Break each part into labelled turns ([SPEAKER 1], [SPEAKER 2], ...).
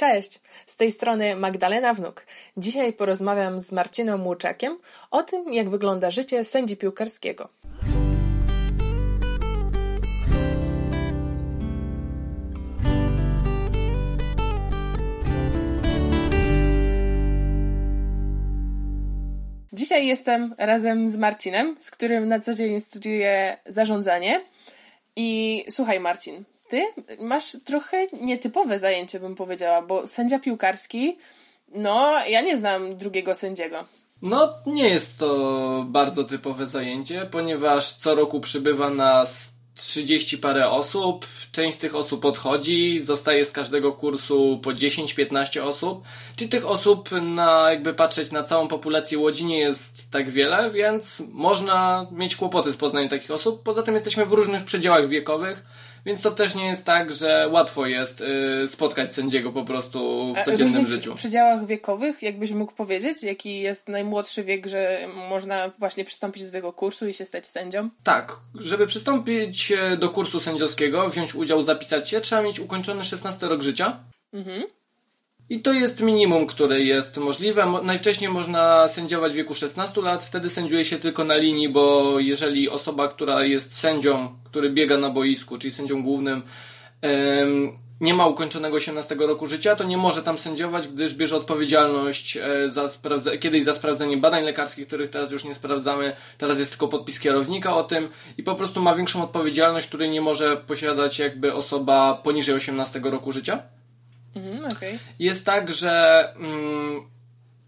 [SPEAKER 1] Cześć, z tej strony Magdalena Wnuk. Dzisiaj porozmawiam z Marcinem Łuczakiem o tym, jak wygląda życie sędzi piłkarskiego. Dzisiaj jestem razem z Marcinem, z którym na co dzień studiuję zarządzanie. I słuchaj, Marcin, ty masz trochę nietypowe zajęcie, bym powiedziała, bo sędzia piłkarski, no, ja nie znam drugiego sędziego.
[SPEAKER 2] No, nie jest to bardzo typowe zajęcie, ponieważ co roku przybywa nas 30 parę osób, część z tych osób odchodzi, zostaje z każdego kursu po 10-15 osób, czyli tych osób na jakby patrzeć na całą populację Łodzi nie jest tak wiele, więc można mieć kłopoty z poznaniem takich osób. Poza tym jesteśmy w różnych przedziałach wiekowych, więc to też nie jest tak, że łatwo jest y, spotkać sędziego po prostu w codziennym życiu.
[SPEAKER 1] W przedziałach wiekowych, jakbyś mógł powiedzieć, jaki jest najmłodszy wiek, że można właśnie przystąpić do tego kursu i się stać sędzią?
[SPEAKER 2] Tak, żeby przystąpić e, do kursu sędziowskiego, wziąć udział, zapisać się, trzeba mieć ukończony 16 rok życia. Mhm. I to jest minimum, które jest możliwe. Najwcześniej można sędziować w wieku 16 lat, wtedy sędziuje się tylko na linii, bo jeżeli osoba, która jest sędzią, który biega na boisku, czyli sędzią głównym, nie ma ukończonego 18 roku życia, to nie może tam sędziować, gdyż bierze odpowiedzialność e, za kiedyś za sprawdzenie badań lekarskich, których teraz już nie sprawdzamy, teraz jest tylko podpis kierownika o tym i po prostu ma większą odpowiedzialność, której nie może posiadać jakby osoba poniżej 18 roku życia.
[SPEAKER 1] Mhm, okay.
[SPEAKER 2] Jest tak, że mm,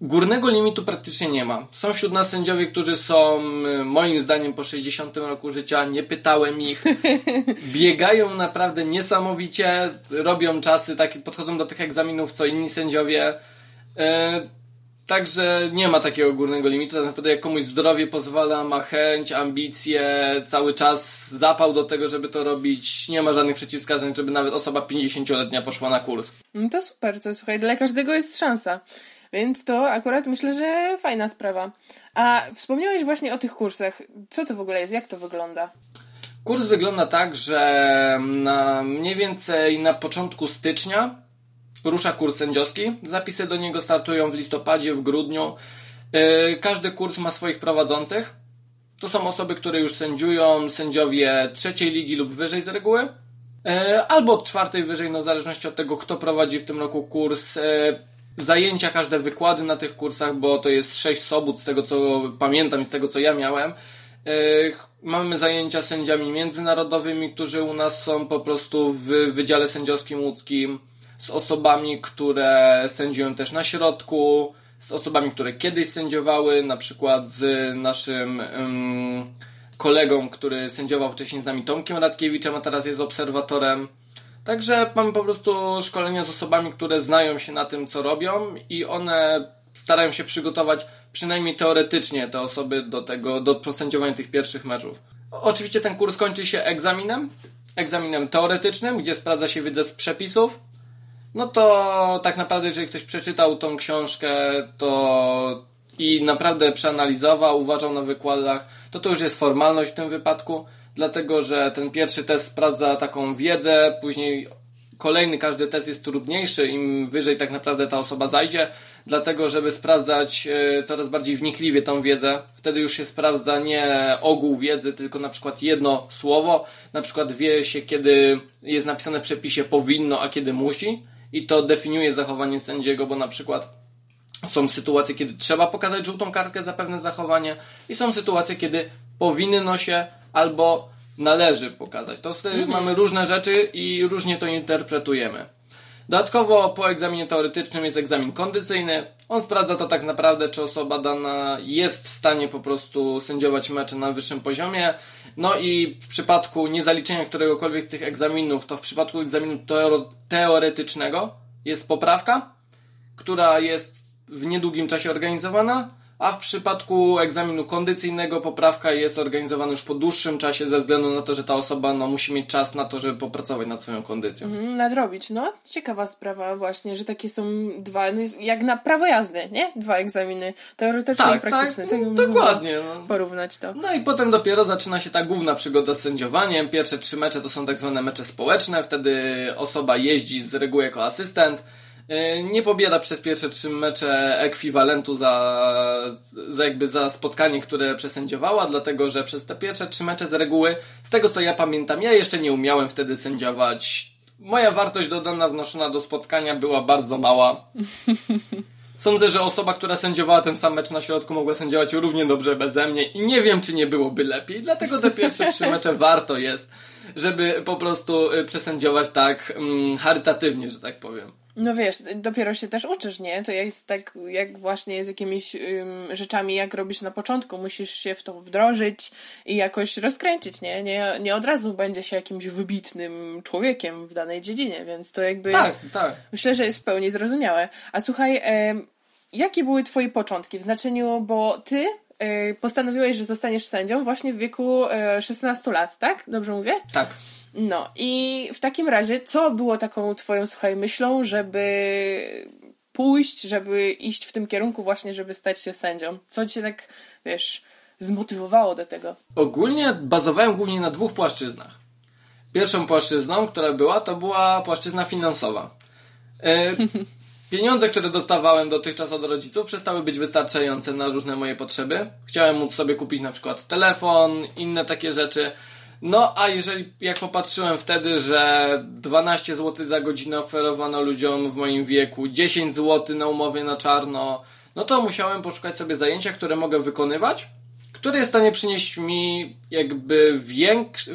[SPEAKER 2] górnego limitu praktycznie nie ma. Są wśród nas sędziowie, którzy są y, moim zdaniem po 60 roku życia, nie pytałem ich. Biegają naprawdę niesamowicie, robią czasy, takie, podchodzą do tych egzaminów co inni sędziowie. Y, Także nie ma takiego górnego limitu. Tak naprawdę jak komuś zdrowie pozwala, ma chęć, ambicje, cały czas zapał do tego, żeby to robić, nie ma żadnych przeciwwskazań, żeby nawet osoba 50-letnia poszła na kurs.
[SPEAKER 1] No to super, to słuchaj, dla każdego jest szansa. Więc to akurat myślę, że fajna sprawa. A wspomniałeś właśnie o tych kursach. Co to w ogóle jest? Jak to wygląda?
[SPEAKER 2] Kurs wygląda tak, że na mniej więcej na początku stycznia rusza kurs sędziowski. Zapisy do niego startują w listopadzie, w grudniu. E, każdy kurs ma swoich prowadzących. To są osoby, które już sędziują, sędziowie trzeciej ligi lub wyżej z reguły. E, albo od czwartej wyżej, no w zależności od tego, kto prowadzi w tym roku kurs. E, zajęcia, każde wykłady na tych kursach, bo to jest sześć sobot z tego co pamiętam i z tego co ja miałem. Mamy zajęcia sędziami międzynarodowymi, którzy u nas są po prostu w Wydziale Sędziowskim Łódzkim z osobami, które sędziują też na środku, z osobami, które kiedyś sędziowały, na przykład z naszym um, kolegą, który sędziował wcześniej z nami Tomkiem Radkiewiczem, a teraz jest obserwatorem. Także mamy po prostu szkolenia z osobami, które znają się na tym, co robią i one starają się przygotować przynajmniej teoretycznie te osoby do tego, do posędziowania tych pierwszych meczów. Oczywiście ten kurs kończy się egzaminem, egzaminem teoretycznym, gdzie sprawdza się wiedzę z przepisów, no to tak naprawdę, jeżeli ktoś przeczytał tą książkę, to i naprawdę przeanalizował, uważał na wykładach, to to już jest formalność w tym wypadku, dlatego że ten pierwszy test sprawdza taką wiedzę, później kolejny, każdy test jest trudniejszy, im wyżej tak naprawdę ta osoba zajdzie, dlatego żeby sprawdzać e, coraz bardziej wnikliwie tą wiedzę, wtedy już się sprawdza nie ogół wiedzy, tylko na przykład jedno słowo, na przykład wie się kiedy jest napisane w przepisie powinno, a kiedy musi, i to definiuje zachowanie sędziego, bo na przykład są sytuacje, kiedy trzeba pokazać żółtą kartkę za pewne zachowanie i są sytuacje, kiedy powinno się albo należy pokazać. To wtedy mhm. mamy różne rzeczy i różnie to interpretujemy. Dodatkowo po egzaminie teoretycznym jest egzamin kondycyjny. On sprawdza to tak naprawdę, czy osoba dana jest w stanie po prostu sędziować mecze na wyższym poziomie. No i w przypadku niezaliczenia któregokolwiek z tych egzaminów, to w przypadku egzaminu teoretycznego jest poprawka, która jest w niedługim czasie organizowana a w przypadku egzaminu kondycyjnego poprawka jest organizowana już po dłuższym czasie ze względu na to, że ta osoba no, musi mieć czas na to, żeby popracować nad swoją kondycją.
[SPEAKER 1] Mm, nadrobić, no. Ciekawa sprawa właśnie, że takie są dwa, no, jak na prawo jazdy, nie? Dwa egzaminy, teoretyczny tak, i praktyczny. Tak,
[SPEAKER 2] tak dokładnie. No.
[SPEAKER 1] Porównać to.
[SPEAKER 2] No i potem dopiero zaczyna się ta główna przygoda z sędziowaniem. Pierwsze trzy mecze to są tak zwane mecze społeczne, wtedy osoba jeździ z reguły jako asystent, nie pobiera przez pierwsze trzy mecze ekwiwalentu za, za jakby za spotkanie, które przesędziowała, dlatego że przez te pierwsze trzy mecze z reguły, z tego co ja pamiętam, ja jeszcze nie umiałem wtedy sędziować. Moja wartość dodana wnoszona do spotkania była bardzo mała. Sądzę, że osoba, która sędziowała ten sam mecz na środku, mogła sędziować równie dobrze beze mnie i nie wiem, czy nie byłoby lepiej. Dlatego te pierwsze trzy mecze warto jest, żeby po prostu y, przesędziować tak mm, charytatywnie, że tak powiem.
[SPEAKER 1] No wiesz, dopiero się też uczysz, nie? To jest tak jak właśnie z jakimiś ym, rzeczami, jak robisz na początku. Musisz się w to wdrożyć i jakoś rozkręcić, nie? Nie, nie od razu będzie się jakimś wybitnym człowiekiem w danej dziedzinie, więc to jakby...
[SPEAKER 2] Tak, tak.
[SPEAKER 1] Myślę, że jest w pełni zrozumiałe. A słuchaj, ym, jakie były twoje początki? W znaczeniu, bo ty postanowiłeś, że zostaniesz sędzią właśnie w wieku y, 16 lat, tak? Dobrze mówię?
[SPEAKER 2] Tak.
[SPEAKER 1] No i w takim razie, co było taką twoją, słuchaj, myślą, żeby pójść, żeby iść w tym kierunku właśnie, żeby stać się sędzią? Co cię tak, wiesz, zmotywowało do tego?
[SPEAKER 2] Ogólnie bazowałem głównie na dwóch płaszczyznach. Pierwszą płaszczyzną, która była, to była płaszczyzna finansowa. Pieniądze, które dostawałem dotychczas od rodziców, przestały być wystarczające na różne moje potrzeby. Chciałem móc sobie kupić na przykład telefon, inne takie rzeczy. No, a jeżeli, jak popatrzyłem wtedy, że 12 zł za godzinę oferowano ludziom w moim wieku, 10 zł na umowie na czarno, no to musiałem poszukać sobie zajęcia, które mogę wykonywać, które jest w stanie przynieść mi jakby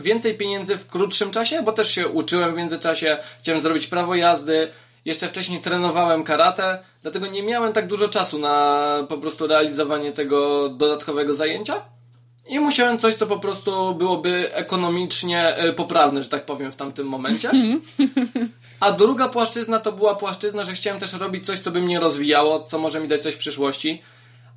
[SPEAKER 2] więcej pieniędzy w krótszym czasie, bo też się uczyłem w międzyczasie, chciałem zrobić prawo jazdy, jeszcze wcześniej trenowałem karate, dlatego nie miałem tak dużo czasu na po prostu realizowanie tego dodatkowego zajęcia. I musiałem coś, co po prostu byłoby ekonomicznie e, poprawne, że tak powiem, w tamtym momencie. A druga płaszczyzna to była płaszczyzna, że chciałem też robić coś, co by mnie rozwijało, co może mi dać coś w przyszłości.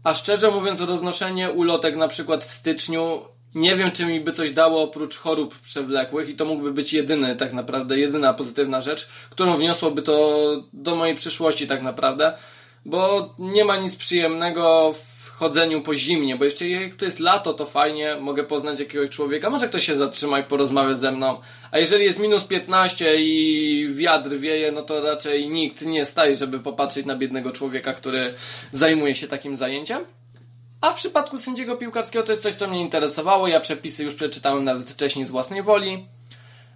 [SPEAKER 2] A szczerze mówiąc, roznoszenie ulotek na przykład w styczniu, nie wiem, czy mi by coś dało oprócz chorób przewlekłych i to mógłby być jedyny, tak naprawdę, jedyna pozytywna rzecz, którą wniosłoby to do mojej przyszłości tak naprawdę bo nie ma nic przyjemnego w chodzeniu po zimnie, bo jeszcze jak to jest lato, to fajnie, mogę poznać jakiegoś człowieka, może ktoś się zatrzyma i porozmawia ze mną, a jeżeli jest minus 15 i wiatr wieje, no to raczej nikt nie staje, żeby popatrzeć na biednego człowieka, który zajmuje się takim zajęciem. A w przypadku sędziego piłkarskiego to jest coś, co mnie interesowało. Ja przepisy już przeczytałem nawet wcześniej z własnej woli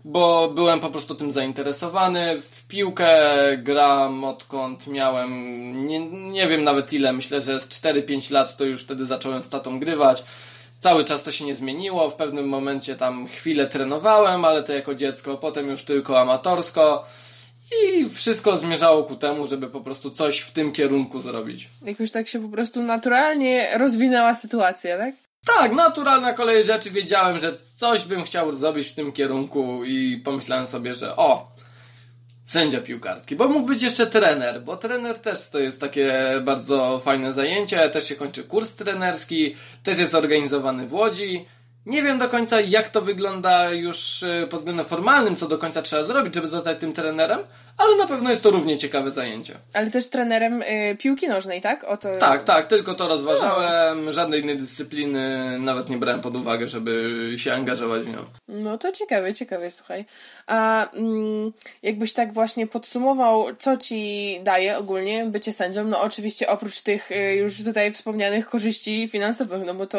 [SPEAKER 2] bo byłem po prostu tym zainteresowany. W piłkę gram odkąd miałem, nie, nie wiem nawet ile, myślę, że z 4-5 lat to już wtedy zacząłem z tatą grywać. Cały czas to się nie zmieniło, w pewnym momencie tam chwilę trenowałem, ale to jako dziecko, potem już tylko amatorsko. I wszystko zmierzało ku temu, żeby po prostu coś w tym kierunku zrobić.
[SPEAKER 1] Jakoś tak się po prostu naturalnie rozwinęła sytuacja, tak?
[SPEAKER 2] Tak, naturalna kolej rzeczy. Wiedziałem, że coś bym chciał zrobić w tym kierunku i pomyślałem sobie, że o, sędzia piłkarski. Bo mógł być jeszcze trener, bo trener też to jest takie bardzo fajne zajęcie. Też się kończy kurs trenerski, też jest organizowany w Łodzi. Nie wiem do końca, jak to wygląda już e, pod względem formalnym, co do końca trzeba zrobić, żeby zostać tym trenerem, ale na pewno jest to równie ciekawe zajęcie.
[SPEAKER 1] Ale też trenerem y, piłki nożnej, tak? O to...
[SPEAKER 2] Tak, tak, tylko to rozważałem. No. Żadnej innej dyscypliny nawet nie brałem pod uwagę, żeby się angażować w nią.
[SPEAKER 1] No to ciekawe, ciekawe, słuchaj. A mm, jakbyś tak właśnie podsumował, co ci daje ogólnie bycie sędzią? No oczywiście oprócz tych y, już tutaj wspomnianych korzyści finansowych, no bo to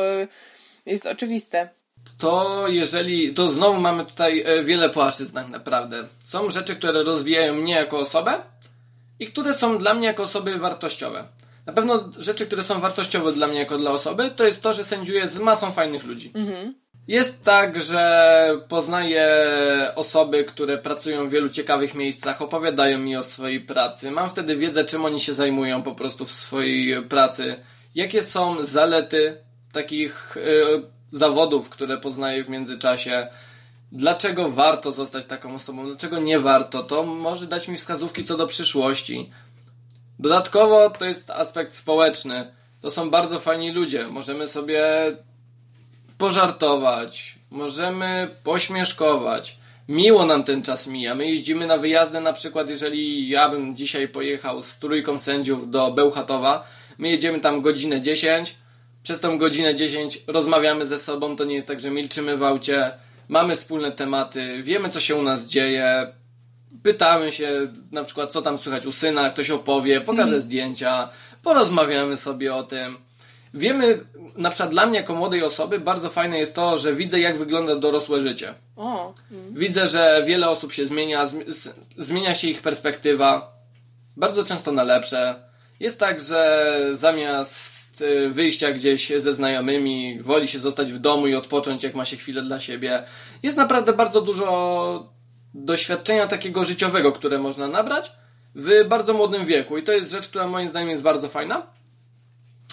[SPEAKER 1] jest oczywiste.
[SPEAKER 2] To jeżeli, to znowu mamy tutaj e, wiele płaszczyzn tak naprawdę. Są rzeczy, które rozwijają mnie jako osobę i które są dla mnie jako osoby wartościowe. Na pewno rzeczy, które są wartościowe dla mnie jako dla osoby, to jest to, że sędziuję z masą fajnych ludzi. Mhm. Jest tak, że poznaję osoby, które pracują w wielu ciekawych miejscach, opowiadają mi o swojej pracy. Mam wtedy wiedzę, czym oni się zajmują po prostu w swojej pracy. Jakie są zalety takich y, zawodów, które poznaję w międzyczasie. Dlaczego warto zostać taką osobą? Dlaczego nie warto? To może dać mi wskazówki co do przyszłości. Dodatkowo to jest aspekt społeczny. To są bardzo fajni ludzie. Możemy sobie pożartować, możemy pośmieszkować. Miło nam ten czas mija. My jeździmy na wyjazdy, na przykład, jeżeli ja bym dzisiaj pojechał z trójką sędziów do Bełchatowa, my jedziemy tam godzinę 10, przez tą godzinę 10 rozmawiamy ze sobą, to nie jest tak, że milczymy w aucie, mamy wspólne tematy, wiemy co się u nas dzieje. pytamy się na przykład, co tam słychać u syna, ktoś opowie, pokaże zdjęcia, porozmawiamy sobie o tym. Wiemy, na przykład dla mnie jako młodej osoby bardzo fajne jest to, że widzę jak wygląda dorosłe życie.
[SPEAKER 1] O,
[SPEAKER 2] Widzę, że wiele osób się zmienia, zmienia się ich perspektywa, bardzo często na lepsze. Jest tak, że zamiast wyjścia gdzieś ze znajomymi, woli się zostać w domu i odpocząć, jak ma się chwilę dla siebie. Jest naprawdę bardzo dużo doświadczenia takiego życiowego, które można nabrać w bardzo młodym wieku. I to jest rzecz, która moim zdaniem jest bardzo fajna.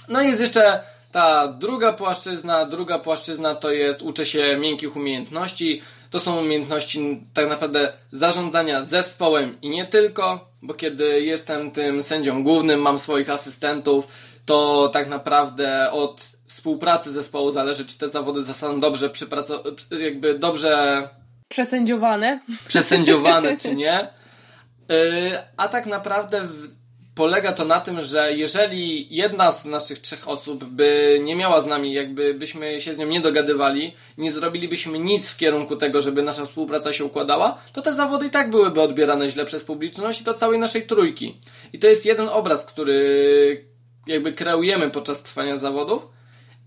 [SPEAKER 2] No i jest jeszcze ta druga płaszczyzna. Druga płaszczyzna to jest uczę się miękkich umiejętności. To są umiejętności tak naprawdę zarządzania zespołem i nie tylko, bo kiedy jestem tym sędzią głównym, mam swoich asystentów, to tak naprawdę od współpracy zespołu zależy, czy te zawody zostaną dobrze przypraco- jakby dobrze
[SPEAKER 1] przesędziowane.
[SPEAKER 2] przesędziowane czy nie. Yy, A tak naprawdę polega to na tym, że jeżeli jedna z naszych trzech osób by nie miała z nami, jakby byśmy się z nią nie dogadywali, nie zrobilibyśmy nic w kierunku tego, żeby nasza współpraca się układała, to te zawody i tak byłyby odbierane źle przez publiczność i to całej naszej trójki. I to jest jeden obraz, który jakby kreujemy podczas trwania zawodów.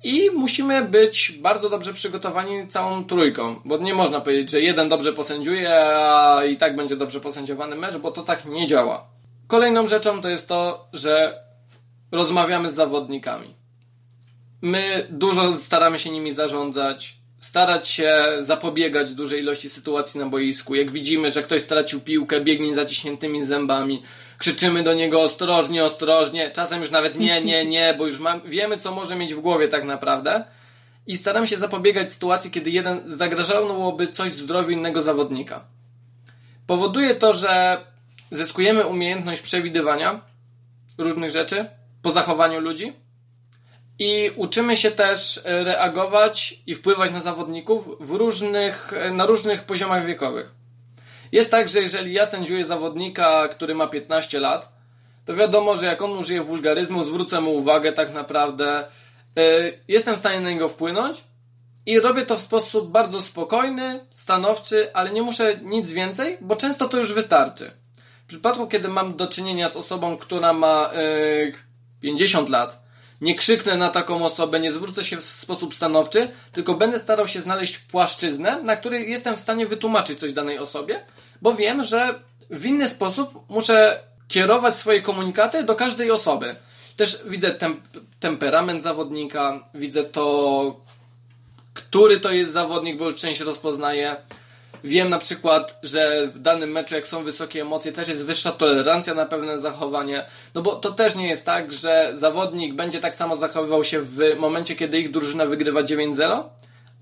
[SPEAKER 2] I musimy być bardzo dobrze przygotowani całą trójką, bo nie można powiedzieć, że jeden dobrze posędziuje, a i tak będzie dobrze posędziowany mecz, bo to tak nie działa. Kolejną rzeczą to jest to, że rozmawiamy z zawodnikami. My dużo staramy się nimi zarządzać, starać się zapobiegać dużej ilości sytuacji na boisku. Jak widzimy, że ktoś stracił piłkę, biegnie zaciśniętymi zębami, krzyczymy do niego ostrożnie, ostrożnie, czasem już nawet nie, nie, nie, bo już mam, wiemy, co może mieć w głowie tak naprawdę. I staramy się zapobiegać sytuacji, kiedy jeden zagrażałoby coś zdrowiu innego zawodnika. Powoduje to, że zyskujemy umiejętność przewidywania różnych rzeczy po zachowaniu ludzi i uczymy się też e, reagować i wpływać na zawodników w różnych, e, na różnych poziomach wiekowych. Jest tak, że jeżeli ja sędziuję zawodnika, który ma 15 lat, to wiadomo, że jak on użyje wulgaryzmu, zwrócę mu uwagę tak naprawdę. e, Jestem w stanie na niego wpłynąć i robię to w sposób bardzo spokojny, stanowczy, ale nie muszę nic więcej, bo często to już wystarczy. W przypadku, kiedy mam do czynienia z osobą, która ma yy, 50 lat, nie krzyknę na taką osobę, nie zwrócę się w sposób stanowczy, tylko będę starał się znaleźć płaszczyznę, na której jestem w stanie wytłumaczyć coś danej osobie, bo wiem, że w inny sposób muszę kierować swoje komunikaty do każdej osoby. Też widzę tem temperament zawodnika, widzę to, który to jest zawodnik, bo już część rozpoznaję. Wiem na przykład, że w danym meczu, jak są wysokie emocje, też jest wyższa tolerancja na pewne zachowanie. No bo to też nie jest tak, że zawodnik będzie tak samo zachowywał się w momencie, kiedy ich drużyna wygrywa 9-0,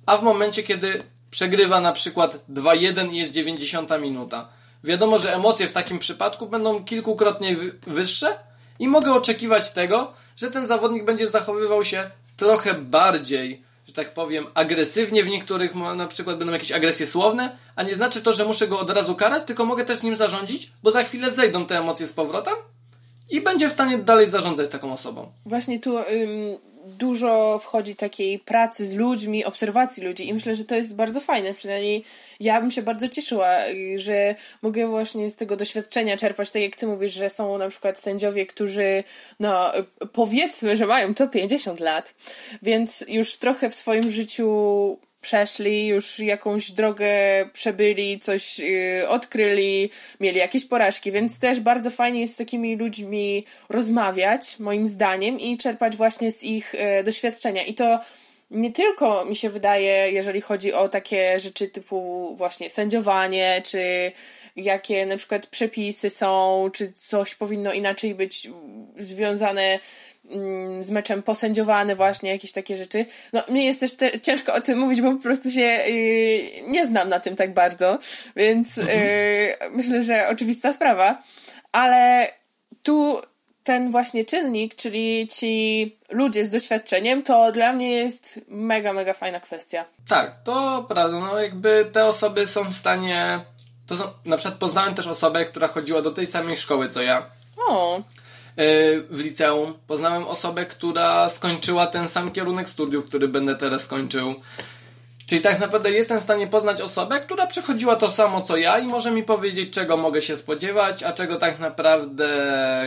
[SPEAKER 2] a w momencie, kiedy przegrywa na przykład 2-1 i jest 90 minuta. Wiadomo, że emocje w takim przypadku będą kilkukrotnie wy- wyższe i mogę oczekiwać tego, że ten zawodnik będzie zachowywał się trochę bardziej że tak powiem, agresywnie w niektórych, na przykład będą jakieś agresje słowne, a nie znaczy to, że muszę go od razu karać, tylko mogę też nim zarządzić, bo za chwilę zejdą te emocje z powrotem i będzie w stanie dalej zarządzać taką osobą.
[SPEAKER 1] Właśnie tu ym, dużo wchodzi takiej pracy z ludźmi, obserwacji ludzi i myślę, że to jest bardzo fajne. Przynajmniej ja bym się bardzo cieszyła, y, że mogę właśnie z tego doświadczenia czerpać, tak jak ty mówisz, że są na przykład sędziowie, którzy no powiedzmy, że mają to 50 lat, więc już trochę w swoim życiu przeszli, już jakąś drogę przebyli, coś yy, odkryli, mieli jakieś porażki, więc też bardzo fajnie jest z takimi ludźmi rozmawiać, moim zdaniem, i czerpać właśnie z ich yy, doświadczenia. I to nie tylko mi się wydaje, jeżeli chodzi o takie rzeczy typu właśnie sędziowanie, czy jakie na przykład przepisy są, czy coś powinno inaczej być związane z meczem posędziowane właśnie, jakieś takie rzeczy. No, mnie jest też te, ciężko o tym mówić, bo po prostu się yy, nie znam na tym tak bardzo, więc yy, myślę, że oczywista sprawa, ale tu ten właśnie czynnik, czyli ci ludzie z doświadczeniem, to dla mnie jest mega, mega fajna kwestia.
[SPEAKER 2] Tak, to prawda, no jakby te osoby są w stanie, to są, na przykład poznałem też osobę, która chodziła do tej samej szkoły co ja,
[SPEAKER 1] O,
[SPEAKER 2] w liceum. Poznałem osobę, która skończyła ten sam kierunek studiów, który będę teraz skończył. Czyli tak naprawdę jestem w stanie poznać osobę, która przechodziła to samo co ja i może mi powiedzieć, czego mogę się spodziewać, a czego tak naprawdę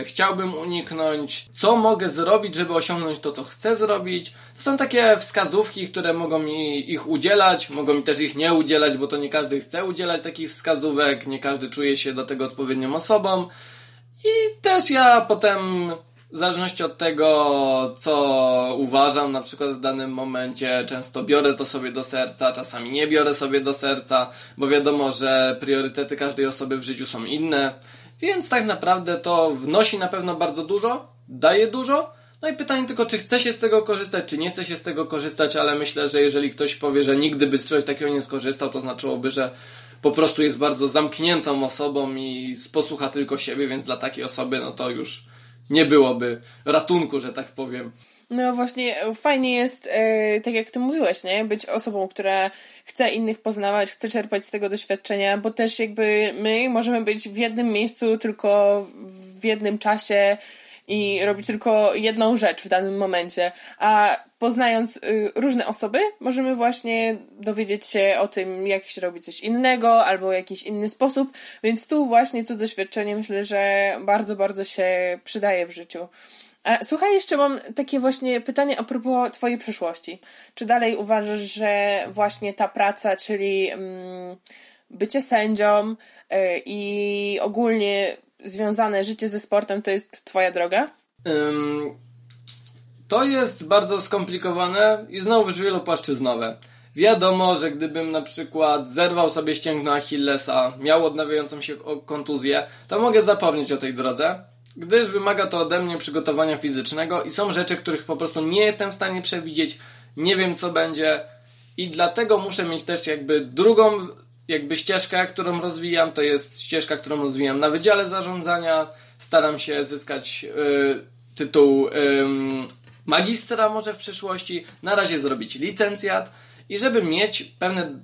[SPEAKER 2] chciałbym uniknąć, co mogę zrobić, żeby osiągnąć to, co chcę zrobić. To są takie wskazówki, które mogą mi ich udzielać, mogą mi też ich nie udzielać, bo to nie każdy chce udzielać takich wskazówek, nie każdy czuje się do tego odpowiednią osobą. I też ja potem w zależności od tego, co uważam, na przykład w danym momencie, często biorę to sobie do serca, czasami nie biorę sobie do serca, bo wiadomo, że priorytety każdej osoby w życiu są inne, więc tak naprawdę to wnosi na pewno bardzo dużo, daje dużo. No i pytanie tylko, czy chce się z tego korzystać, czy nie chce się z tego korzystać, ale myślę, że jeżeli ktoś powie, że nigdy by z czegoś takiego nie skorzystał, to znaczyłoby, że po prostu jest bardzo zamkniętą osobą i posłucha tylko siebie, więc dla takiej osoby, no to już nie byłoby ratunku, że tak powiem.
[SPEAKER 1] No właśnie, fajnie jest, e, tak jak ty mówiłeś, nie? Być osobą, która chce innych poznawać, chce czerpać z tego doświadczenia, bo też jakby my możemy być w jednym miejscu, tylko w jednym czasie i robić tylko jedną rzecz w danym momencie, a poznając y, różne osoby, możemy właśnie dowiedzieć się o tym, jak się robi coś innego, albo jakiś inny sposób, więc tu właśnie to doświadczenie myślę, że bardzo, bardzo się przydaje w życiu. A słuchaj, jeszcze mam takie właśnie pytanie a propos Twojej przyszłości. Czy dalej uważasz, że właśnie ta praca, czyli mm, bycie sędzią y, i ogólnie związane życie ze sportem to jest Twoja droga?
[SPEAKER 2] To jest bardzo skomplikowane i znowu wielopłaszczyznowe. Wiadomo, że gdybym na przykład zerwał sobie ścięgno Achillesa, miał odnawiającą się kontuzję, to mogę zapomnieć o tej drodze, gdyż wymaga to ode mnie przygotowania fizycznego i są rzeczy, których po prostu nie jestem w stanie przewidzieć, nie wiem co będzie i dlatego muszę mieć też jakby drugą jakby ścieżkę, którą rozwijam, to jest ścieżka, którą rozwijam na Wydziale Zarządzania. Staram się zyskać y, tytuł y, magistra może w przyszłości. Na razie zrobić licencjat i żeby mieć pewne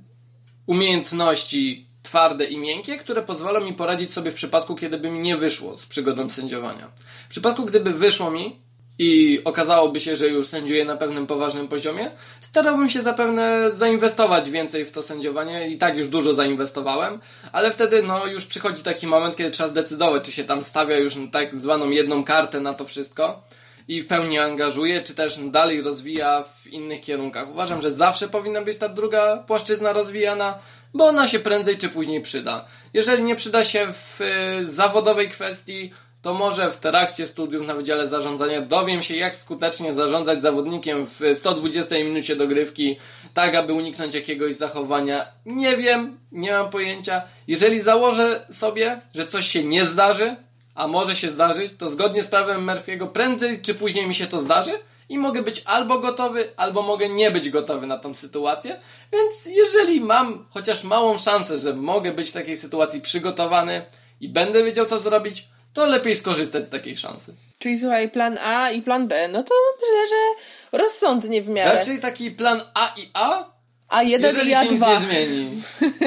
[SPEAKER 2] umiejętności twarde i miękkie, które pozwolą mi poradzić sobie w przypadku, kiedy by mi nie wyszło z przygodą sędziowania. W przypadku, gdyby wyszło mi, i okazałoby się, że już sędziuję na pewnym poważnym poziomie, starałbym się zapewne zainwestować więcej w to sędziowanie i tak już dużo zainwestowałem, ale wtedy no już przychodzi taki moment, kiedy trzeba zdecydować, czy się tam stawia już tak zwaną jedną kartę na to wszystko i w pełni angażuje, czy też dalej rozwija w innych kierunkach. Uważam, że zawsze powinna być ta druga płaszczyzna rozwijana, bo ona się prędzej czy później przyda. Jeżeli nie przyda się w y, zawodowej kwestii, to może w trakcie studiów na Wydziale Zarządzania dowiem się, jak skutecznie zarządzać zawodnikiem w 120 minucie dogrywki, tak aby uniknąć jakiegoś zachowania. Nie wiem, nie mam pojęcia. Jeżeli założę sobie, że coś się nie zdarzy, a może się zdarzyć, to zgodnie z prawem Murphy'ego prędzej czy później mi się to zdarzy i mogę być albo gotowy, albo mogę nie być gotowy na tą sytuację. Więc jeżeli mam chociaż małą szansę, że mogę być w takiej sytuacji przygotowany i będę wiedział co zrobić, to lepiej skorzystać z takiej szansy.
[SPEAKER 1] Czyli słuchaj, plan A i plan B, no to myślę, że rozsądnie w miarę.
[SPEAKER 2] Raczej taki plan A i A,
[SPEAKER 1] A1 i A2.
[SPEAKER 2] Się nie zmieni.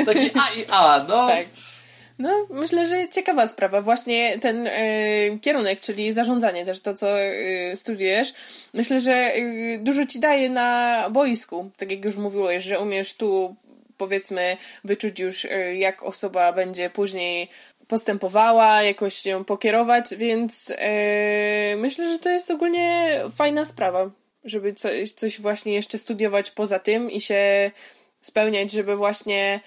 [SPEAKER 2] Taki A i A, no.
[SPEAKER 1] Tak. No, myślę, że ciekawa sprawa. Właśnie ten y, kierunek, czyli zarządzanie, też to, co y, studiujesz, myślę, że y, dużo ci daje na boisku. Tak jak już mówiłeś, że umiesz tu powiedzmy wyczuć już, jak osoba będzie później postępowała, jakoś ją pokierować, więc myślę, że to jest ogólnie fajna sprawa, żeby coś, coś właśnie jeszcze studiować poza tym i się spełniać, żeby właśnie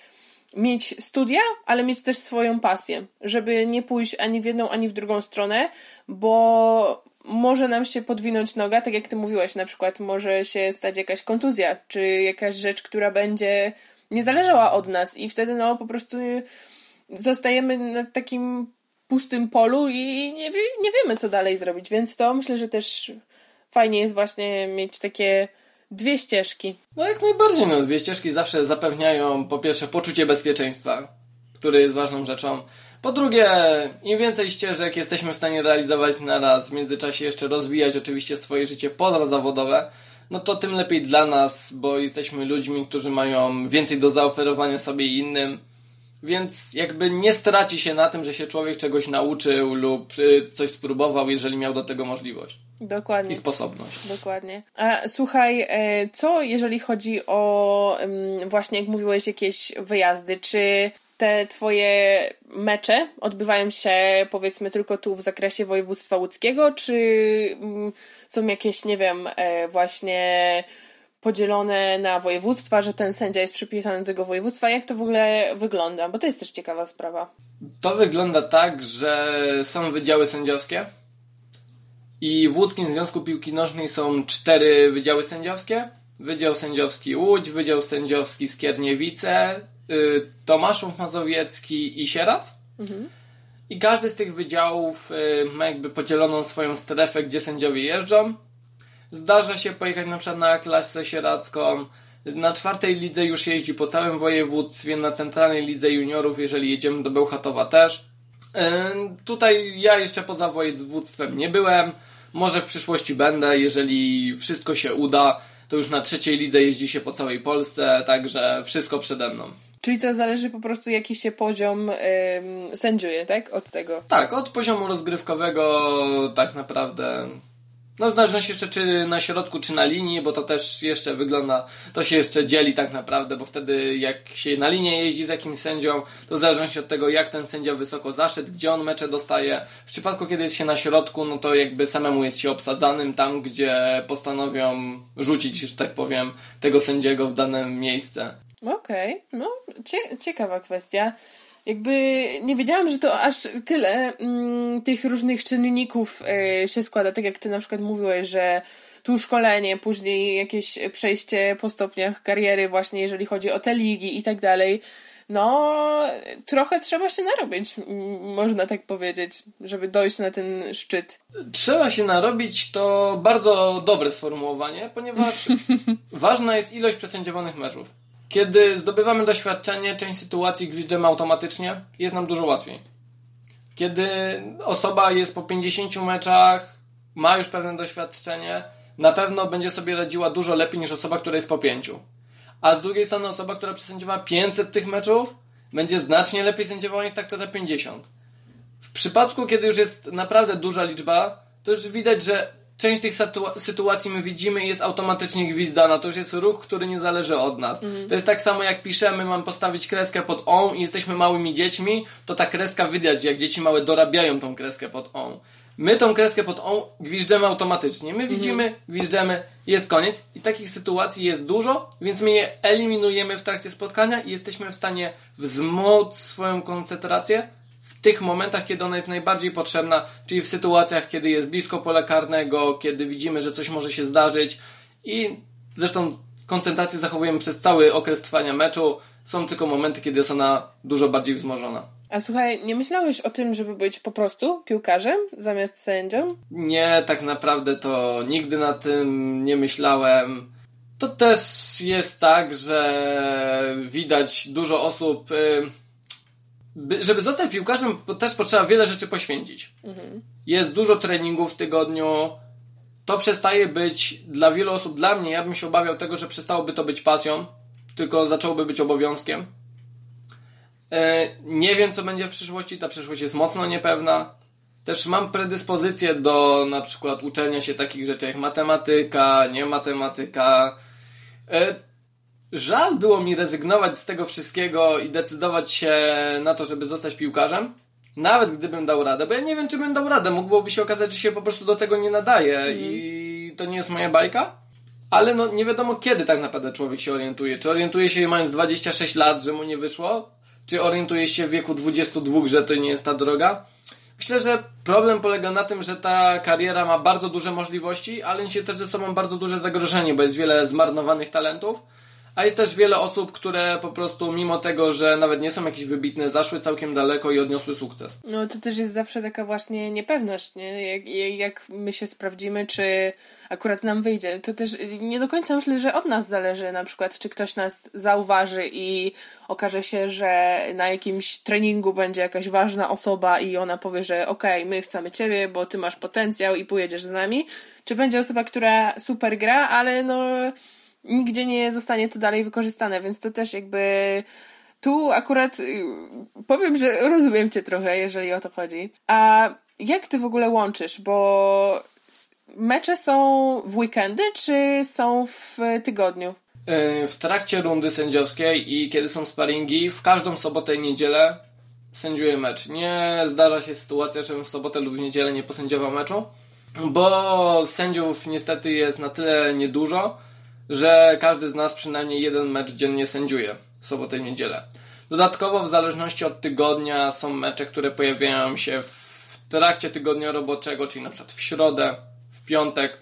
[SPEAKER 1] mieć studia, ale mieć też swoją pasję, żeby nie pójść ani w jedną, ani w drugą stronę, bo może nam się podwinąć noga, tak jak ty mówiłaś, na przykład może się stać jakaś kontuzja, czy jakaś rzecz, która będzie nie zależała od nas i wtedy no po prostu zostajemy na takim pustym polu i nie, nie wiemy, co dalej zrobić, więc to myślę, że też fajnie jest właśnie mieć takie dwie ścieżki.
[SPEAKER 2] No jak najbardziej, no dwie ścieżki zawsze zapewniają po pierwsze poczucie bezpieczeństwa, które jest ważną rzeczą. Po drugie, im więcej ścieżek jesteśmy w stanie realizować na raz, w międzyczasie jeszcze rozwijać oczywiście swoje życie pozazawodowe, no to tym lepiej dla nas, bo jesteśmy ludźmi, którzy mają więcej do zaoferowania sobie i innym Więc jakby nie straci się na tym, że się człowiek czegoś nauczył lub y, coś spróbował, jeżeli miał do tego możliwość.
[SPEAKER 1] Dokładnie.
[SPEAKER 2] I sposobność.
[SPEAKER 1] Dokładnie. A słuchaj, e, co jeżeli chodzi o właśnie, jak mówiłeś, jakieś wyjazdy, czy te twoje mecze odbywają się powiedzmy tylko tu w zakresie województwa łódzkiego, czy mm, są jakieś, nie wiem, e, właśnie podzielone na województwa, że ten sędzia jest przypisany do tego województwa. Jak to w ogóle wygląda? Bo to jest też ciekawa sprawa.
[SPEAKER 2] To wygląda tak, że są wydziały sędziowskie i w Łódzkim Związku Piłki Nożnej są cztery wydziały sędziowskie. Wydział Sędziowski Łódź, Wydział Sędziowski Skierniewice, y, Tomaszów Mazowiecki i Sierac. Mhm. I każdy z tych wydziałów y, ma jakby podzieloną swoją strefę, gdzie sędziowie jeżdżą. Zdarza się pojechać na przykład na klasę sieradzką. Na czwartej lidze już jeździ po całym województwie, na centralnej lidze juniorów, jeżeli jedziemy do Bełchatowa też. Yy, tutaj ja jeszcze poza województwem nie byłem. Może w przyszłości będę, jeżeli wszystko się uda, to już na trzeciej lidze jeździ się po całej Polsce, także wszystko przede mną.
[SPEAKER 1] Czyli to zależy po prostu jaki się poziom yy, sędziuje, tak? Od tego.
[SPEAKER 2] Tak, od poziomu rozgrywkowego tak naprawdę no w zależności jeszcze czy na środku, czy na linii, bo to też jeszcze wygląda, to się jeszcze dzieli tak naprawdę, bo wtedy jak się na linię jeździ z jakimś sędzią, to w zależności od tego jak ten sędzia wysoko zaszedł, gdzie on mecze dostaje. W przypadku kiedy jest się na środku, no to jakby samemu jest się obsadzanym tam, gdzie postanowią rzucić, że tak powiem, tego sędziego w dane miejsce.
[SPEAKER 1] Okej, okay. no ciekawa kwestia jakby nie wiedziałam, że to aż tyle mm, tych różnych czynników y, się składa. Tak jak ty na przykład mówiłeś, że tu szkolenie, później jakieś przejście po stopniach kariery, właśnie jeżeli chodzi o te ligi i tak dalej. No, trochę trzeba się narobić, można tak powiedzieć, żeby dojść na ten szczyt.
[SPEAKER 2] Trzeba się narobić to bardzo dobre sformułowanie, ponieważ ważna jest ilość przesędziowanych meczów. Kiedy zdobywamy doświadczenie, część sytuacji gwizdżemy automatycznie, jest nam dużo łatwiej. Kiedy osoba jest po 50 meczach, ma już pewne doświadczenie, na pewno będzie sobie radziła dużo lepiej niż osoba, która jest po 5. A z drugiej strony osoba, która przesędziowała 500 tych meczów, będzie znacznie lepiej sędziowała niż ta, która 50. W przypadku, kiedy już jest naprawdę duża liczba, to już widać, że część tych sytuacji my widzimy i jest automatycznie gwizdana. To już jest ruch, który nie zależy od nas. Mhm. To jest tak samo jak piszemy, mam postawić kreskę pod on i jesteśmy małymi dziećmi, to ta kreska widać, jak dzieci małe dorabiają tą kreskę pod on. My tą kreskę pod on gwiżdżemy automatycznie. My widzimy, mhm. gwiżdżemy, jest koniec. I takich sytuacji jest dużo, więc my je eliminujemy w trakcie spotkania i jesteśmy w stanie wzmóc swoją koncentrację w tych momentach, kiedy ona jest najbardziej potrzebna, czyli w sytuacjach, kiedy jest blisko pola karnego, kiedy widzimy, że coś może się zdarzyć i zresztą koncentrację zachowujemy przez cały okres trwania meczu. Są tylko momenty, kiedy jest ona dużo bardziej wzmożona.
[SPEAKER 1] A słuchaj, nie myślałeś o tym, żeby być po prostu piłkarzem zamiast sędzią?
[SPEAKER 2] Nie, tak naprawdę to nigdy na tym nie myślałem. To też jest tak, że widać dużo osób. Yy, by, żeby zostać piłkarzem, też potrzeba wiele rzeczy poświęcić. Mhm. Jest dużo treningów w tygodniu. To przestaje być dla wielu osób, dla mnie, ja bym się obawiał tego, że przestałoby to być pasją, tylko zaczęłoby być obowiązkiem. E, nie wiem, co będzie w przyszłości. Ta przyszłość jest mocno niepewna. Też mam predyspozycję do na przykład uczenia się takich rzeczy jak matematyka, nie matematyka. Żal było mi rezygnować z tego wszystkiego i decydować się na to, żeby zostać piłkarzem. Nawet gdybym dał radę, bo ja nie wiem, czy bym dał radę. Mógłby się okazać, że się po prostu do tego nie nadaje mm. i to nie jest moja bajka. Ale no, nie wiadomo, kiedy tak naprawdę człowiek się orientuje. Czy orientuje się mając 26 lat, że mu nie wyszło? Czy orientuje się w wieku 22, że to nie jest ta droga? Myślę, że problem polega na tym, że ta kariera ma bardzo duże możliwości, ale niesie też ze sobą bardzo duże zagrożenie, bo jest wiele zmarnowanych talentów a jest też wiele osób, które po prostu mimo tego, że nawet nie są jakieś wybitne, zaszły całkiem daleko i odniosły sukces.
[SPEAKER 1] No to też jest zawsze taka właśnie niepewność, nie? Jak, jak my się sprawdzimy, czy akurat nam wyjdzie. To też nie do końca myślę, że od nas zależy na przykład, czy ktoś nas zauważy i okaże się, że na jakimś treningu będzie jakaś ważna osoba i ona powie, że okej, okay, my chcemy ciebie, bo ty masz potencjał i pojedziesz z nami. Czy będzie osoba, która super gra, ale no nigdzie nie zostanie to dalej wykorzystane, więc to też jakby tu akurat y, powiem, że rozumiem cię trochę, jeżeli o to chodzi. A jak ty w ogóle łączysz? Bo mecze są w weekendy, czy są w tygodniu?
[SPEAKER 2] Y, w trakcie rundy sędziowskiej i kiedy są sparingi, w każdą sobotę i niedzielę sędziuję mecz. Nie zdarza się sytuacja, żebym w sobotę lub w niedzielę nie posędziował meczu, bo sędziów niestety jest na tyle niedużo, że każdy z nas przynajmniej jeden mecz dziennie sędziuje sobotę i niedzielę. Dodatkowo w zależności od tygodnia są mecze, które pojawiają się w trakcie tygodnia roboczego, czyli na przykład w środę, w piątek.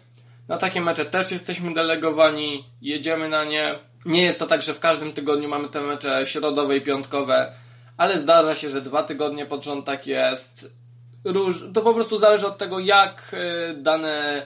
[SPEAKER 2] Na takie mecze też jesteśmy delegowani, jedziemy na nie. Nie jest to tak, że w każdym tygodniu mamy te mecze środowe i piątkowe, ale zdarza się, że dwa tygodnie pod rząd tak jest. Róż... To po prostu zależy od tego, jak y, dane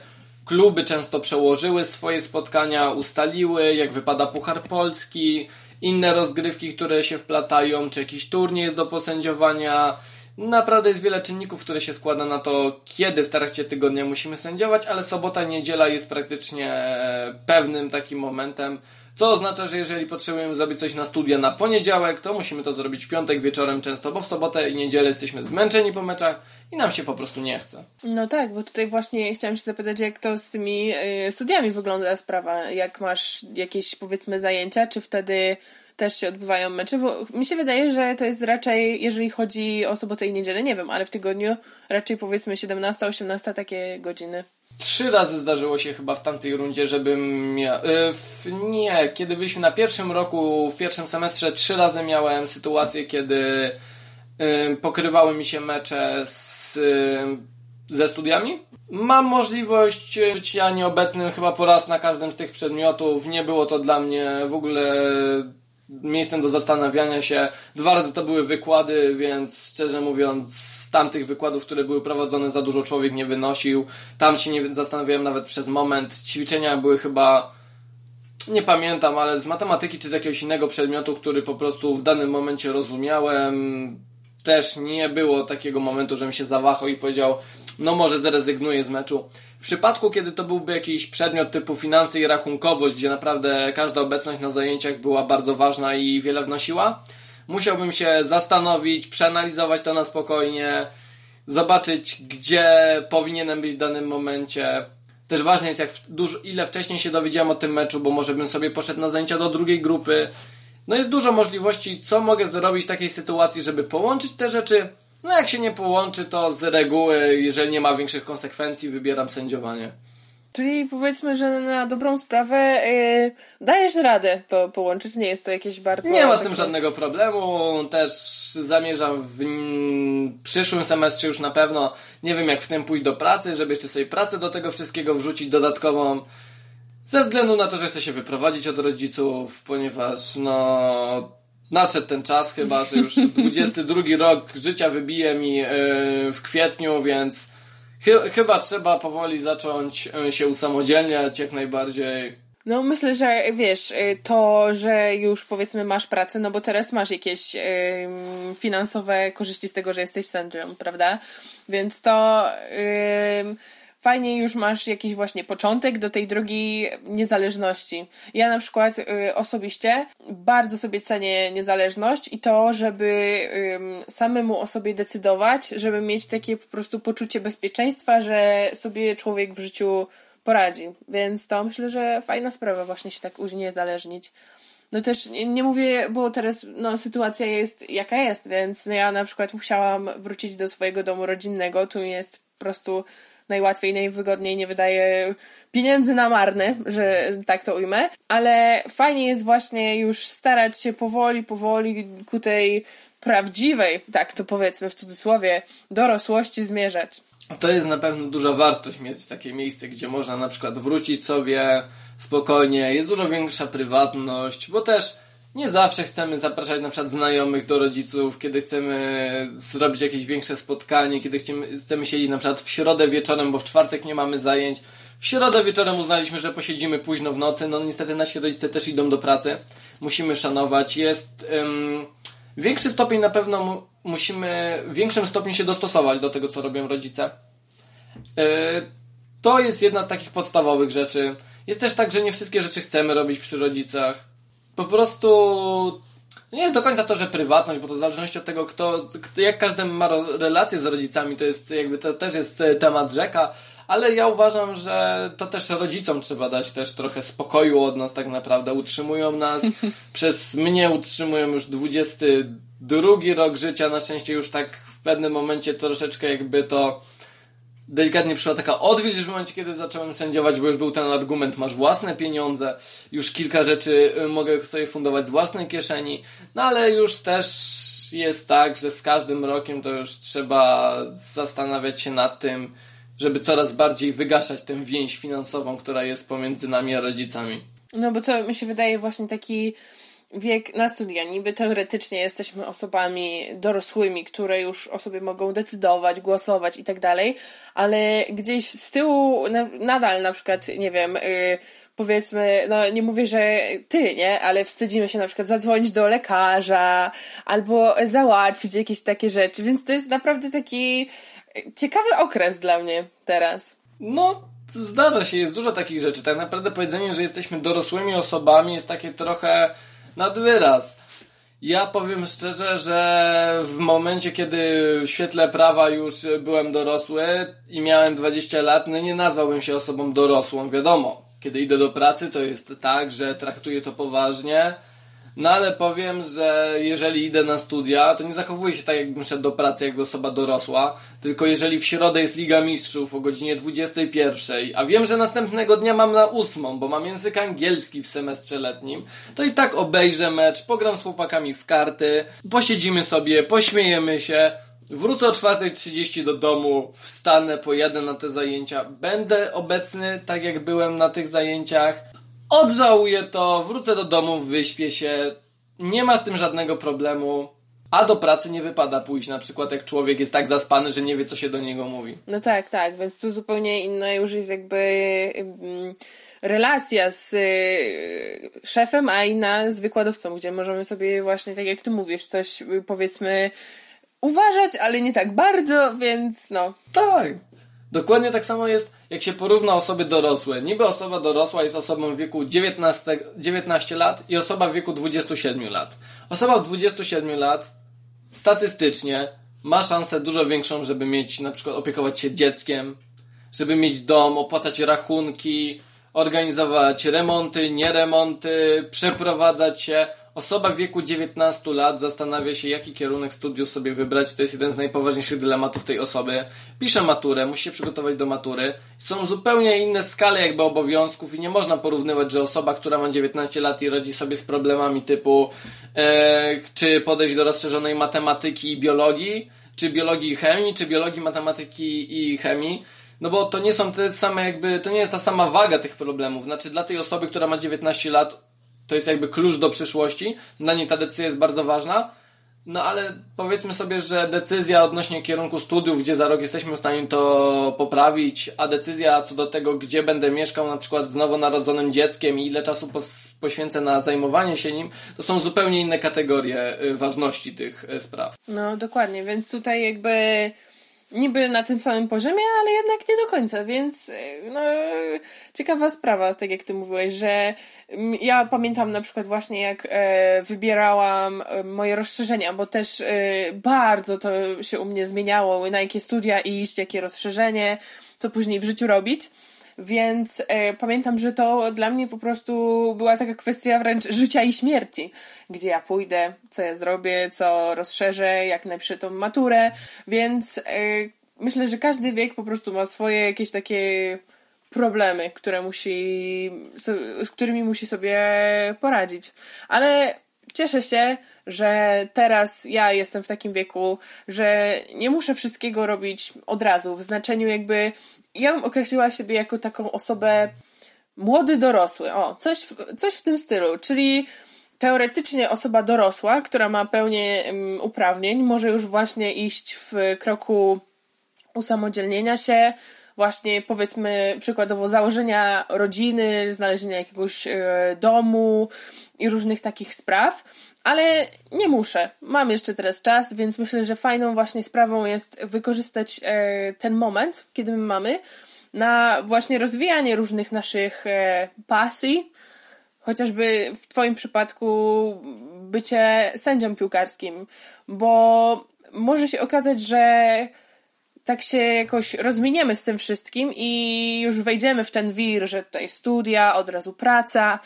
[SPEAKER 2] kluby często przełożyły swoje spotkania, ustaliły, jak wypada Puchar Polski, inne rozgrywki, które się wplatają, czy jakiś turniej do posędziowania. Naprawdę jest wiele czynników, które się składa na to, kiedy w trakcie tygodnia musimy sędziować, ale sobota, niedziela jest praktycznie pewnym takim momentem, co oznacza, że jeżeli potrzebujemy zrobić coś na studia na poniedziałek, to musimy to zrobić w piątek wieczorem często, bo w sobotę i niedzielę jesteśmy zmęczeni po meczach i nam się po prostu nie chce.
[SPEAKER 1] No tak, bo tutaj właśnie chciałam się zapytać, jak to z tymi y, studiami wygląda sprawa. Jak masz jakieś powiedzmy zajęcia, czy wtedy też się odbywają mecze, bo mi się wydaje, że to jest raczej, jeżeli chodzi o sobotę i niedzielę, nie wiem, ale w tygodniu raczej powiedzmy 17-18 takie godziny.
[SPEAKER 2] Trzy razy zdarzyło się chyba w tamtej rundzie, żebym miał. Yy, nie, kiedy byliśmy na pierwszym roku, w pierwszym semestrze, trzy razy miałem sytuację, kiedy yy, pokrywały mi się mecze z, yy, ze studiami. Mam możliwość bycia nieobecnym chyba po raz na każdym z tych przedmiotów. Nie było to dla mnie w ogóle miejscem do zastanawiania się. Dwa razy to były wykłady, więc szczerze mówiąc, z tamtych wykładów, które były prowadzone, za dużo człowiek nie wynosił. Tam się nie zastanawiałem nawet przez moment. Ćwiczenia były chyba, nie pamiętam, ale z matematyki czy z jakiegoś innego przedmiotu, który po prostu w danym momencie rozumiałem. Też nie było takiego momentu, żebym się zawahał i powiedział, no może zrezygnuję z meczu. W przypadku, kiedy to byłby jakiś przedmiot typu finanse i rachunkowość, gdzie naprawdę każda obecność na zajęciach była bardzo ważna i wiele wnosiła, musiałbym się zastanowić, przeanalizować to na spokojnie, zobaczyć, gdzie powinienem być w danym momencie. Też ważne jest, jak dużo, ile wcześniej się dowiedziałem o tym meczu, bo może bym sobie poszedł na zajęcia do drugiej grupy. No jest dużo możliwości, co mogę zrobić w takiej sytuacji, żeby połączyć te rzeczy. No jak się nie połączy, to z reguły, jeżeli nie ma większych konsekwencji, wybieram sędziowanie.
[SPEAKER 1] Czyli powiedzmy, że na dobrą sprawę yy, dajesz radę to połączyć, nie jest to jakieś bardzo...
[SPEAKER 2] Nie ma z tym żadnego problemu, też zamierzam w przyszłym semestrze już na pewno, nie wiem jak w tym pójść do pracy, żeby jeszcze sobie pracę do tego wszystkiego wrzucić dodatkową, ze względu na to, że chcę się wyprowadzić od rodziców, ponieważ no nadszedł ten czas chyba, że już 22 rok życia wybije mi yy, w kwietniu, więc chy chyba trzeba powoli zacząć yy, się usamodzielniać jak najbardziej.
[SPEAKER 1] No myślę, że wiesz, yy, to, że już powiedzmy masz pracę, no bo teraz masz jakieś yy, finansowe korzyści z tego, że jesteś sędzią, prawda? Więc to yy, fajnie już masz jakiś właśnie początek do tej drogi niezależności. Ja na przykład y, osobiście bardzo sobie cenię niezależność i to, żeby y, samemu o sobie decydować, żeby mieć takie po prostu poczucie bezpieczeństwa, że sobie człowiek w życiu poradzi. Więc to myślę, że fajna sprawa właśnie się tak uniezależnić. No też nie, nie, mówię, bo teraz no, sytuacja jest jaka jest, więc ja na przykład musiałam wrócić do swojego domu rodzinnego. Tu jest po prostu najłatwiej, najwygodniej, nie wydaje pieniędzy na marne, że tak to ujmę, ale fajnie jest właśnie już starać się powoli, powoli ku tej prawdziwej, tak to powiedzmy w cudzysłowie, dorosłości zmierzać.
[SPEAKER 2] To jest na pewno duża wartość mieć takie miejsce, gdzie można na przykład wrócić sobie spokojnie, jest dużo większa prywatność, bo też nie zawsze chcemy zapraszać na przykład znajomych do rodziców, kiedy chcemy zrobić jakieś większe spotkanie, kiedy chcemy, chcemy siedzieć na przykład w środę wieczorem, bo w czwartek nie mamy zajęć. W środę wieczorem uznaliśmy, że posiedzimy późno w nocy. No niestety nasi rodzice też idą do pracy. Musimy szanować. Jest um, większy stopień na pewno mu, musimy w większym stopniu się dostosować do tego, co robią rodzice. Yy, to jest jedna z takich podstawowych rzeczy. Jest też tak, że nie wszystkie rzeczy chcemy robić przy rodzicach po prostu nie jest do końca to, że prywatność, bo to w zależności od tego, kto, kto jak każdy ma relacje z rodzicami, to jest jakby to też jest e, temat rzeka, ale ja uważam, że to też rodzicom trzeba dać też trochę spokoju od nas tak naprawdę. Utrzymują nas, przez mnie utrzymują już 22 rok życia, na szczęście już tak w pewnym momencie troszeczkę jakby to delikatnie przyszła taka odwilż w momencie, kiedy zacząłem sędziować, bo już był ten argument, masz własne pieniądze, już kilka rzeczy y, mogę sobie fundować z własnej kieszeni, no ale już też jest tak, że z każdym rokiem to już trzeba zastanawiać się nad tym, żeby coraz bardziej wygaszać tę więź finansową, która jest pomiędzy nami a rodzicami.
[SPEAKER 1] No bo to mi się wydaje właśnie taki wiek na studia. Niby teoretycznie jesteśmy osobami dorosłymi, które już o sobie mogą decydować, głosować i tak dalej, ale gdzieś z tyłu na, nadal na przykład, nie wiem, yy, powiedzmy, no nie mówię, że ty, nie, ale wstydzimy się na przykład zadzwonić do lekarza albo załatwić jakieś takie rzeczy, więc to jest naprawdę taki ciekawy okres dla mnie teraz.
[SPEAKER 2] No, zdarza się, jest dużo takich rzeczy. Tak naprawdę powiedzenie, że jesteśmy dorosłymi osobami jest takie trochę nad wyraz. Ja powiem szczerze, że w momencie, kiedy w świetle prawa już byłem dorosły i miałem 20 lat, no nie nazwałbym się osobą dorosłą, wiadomo. Kiedy idę do pracy, to jest tak, że traktuję to poważnie no ale powiem, że jeżeli idę na studia, to nie zachowuję się tak, jakbym szedł do pracy jak osoba dorosła, tylko jeżeli w środę jest Liga Mistrzów o godzinie 21, a wiem, że następnego dnia mam na ósmą, bo mam język angielski w semestrze letnim, to i tak obejrzę mecz, pogram z chłopakami w karty, posiedzimy sobie, pośmiejemy się, Wrócę o 4.30 do domu, wstanę, pojadę na te zajęcia, będę obecny tak jak byłem na tych zajęciach, odżałuję to, wrócę do domu, wyśpię się, nie ma z tym żadnego problemu. A do pracy nie wypada pójść, na przykład jak człowiek jest tak zaspany, że nie wie, co się do niego mówi.
[SPEAKER 1] No tak, tak, więc tu zupełnie inna już jest jakby mm, relacja z y, szefem, a inna z wykładowcą, gdzie możemy sobie właśnie, tak jak ty mówisz, coś y, powiedzmy uważać, ale nie tak bardzo, więc no.
[SPEAKER 2] Tak. Dokładnie tak samo jest jak się porówna osoby dorosłe. Niby osoba dorosła jest osobą w wieku 19, 19 lat i osoba w wieku 27 lat. Osoba w 27 lat statystycznie ma szansę dużo większą, żeby mieć, na przykład opiekować się dzieckiem, żeby mieć dom, opłacać rachunki, organizować remonty, nieremonty, przeprowadzać się Osoba w wieku 19 lat zastanawia się, jaki kierunek studiów sobie wybrać. To jest jeden z najpoważniejszych dylematów tej osoby. Pisze maturę, musi się przygotować do matury. Są zupełnie inne skale jakby obowiązków i nie można porównywać, że osoba, która ma 19 lat i radzi sobie z problemami typu e, czy podejść do rozszerzonej matematyki i biologii, czy biologii i chemii, czy biologii, matematyki i chemii. No bo to nie są te same jakby, to nie jest ta sama waga tych problemów. Znaczy dla tej osoby, która ma 19 lat to jest jakby klucz do przyszłości. Dla niej ta decyzja jest bardzo ważna. No ale powiedzmy sobie, że decyzja odnośnie kierunku studiów, gdzie za rok jesteśmy w stanie to poprawić, a decyzja co do tego, gdzie będę mieszkał na przykład z nowonarodzonym dzieckiem i ile czasu poświęcę na zajmowanie się nim, to są zupełnie inne kategorie y, ważności tych y, spraw.
[SPEAKER 1] No dokładnie, więc tutaj jakby niby na tym samym poziomie, ale jednak nie do końca, więc y, no, ciekawa sprawa, tak jak ty mówiłeś, że ja pamiętam na przykład właśnie jak e, wybierałam e, moje rozszerzenia, bo też e, bardzo to się u mnie zmieniało, na jakie studia iść, jakie rozszerzenie, co później w życiu robić. Więc e, pamiętam, że to dla mnie po prostu była taka kwestia wręcz życia i śmierci. Gdzie ja pójdę, co ja zrobię, co rozszerzę, jak napiszę tą maturę. Więc e, myślę, że każdy wiek po prostu ma swoje jakieś takie problemy, które musi, z którymi musi sobie poradzić. Ale cieszę się, że teraz ja jestem w takim wieku, że nie muszę wszystkiego robić od razu, w znaczeniu jakby ja bym określiła siebie jako taką osobę młody dorosły, o, coś, coś w tym stylu, czyli teoretycznie osoba dorosła, która ma pełnię uprawnień, może już właśnie iść w kroku usamodzielnienia się, właśnie powiedzmy przykładowo założenia rodziny, znalezienia jakiegoś y, domu i różnych takich spraw, ale nie muszę. Mam jeszcze teraz czas, więc myślę, że fajną właśnie sprawą jest wykorzystać e, ten moment, kiedy my mamy, na właśnie rozwijanie różnych naszych e, pasji. Chociażby w Twoim przypadku bycie sędzią piłkarskim, bo może się okazać, że tak się jakoś rozminiemy z tym wszystkim i już wejdziemy w ten wir, że tutaj studia, od razu praca.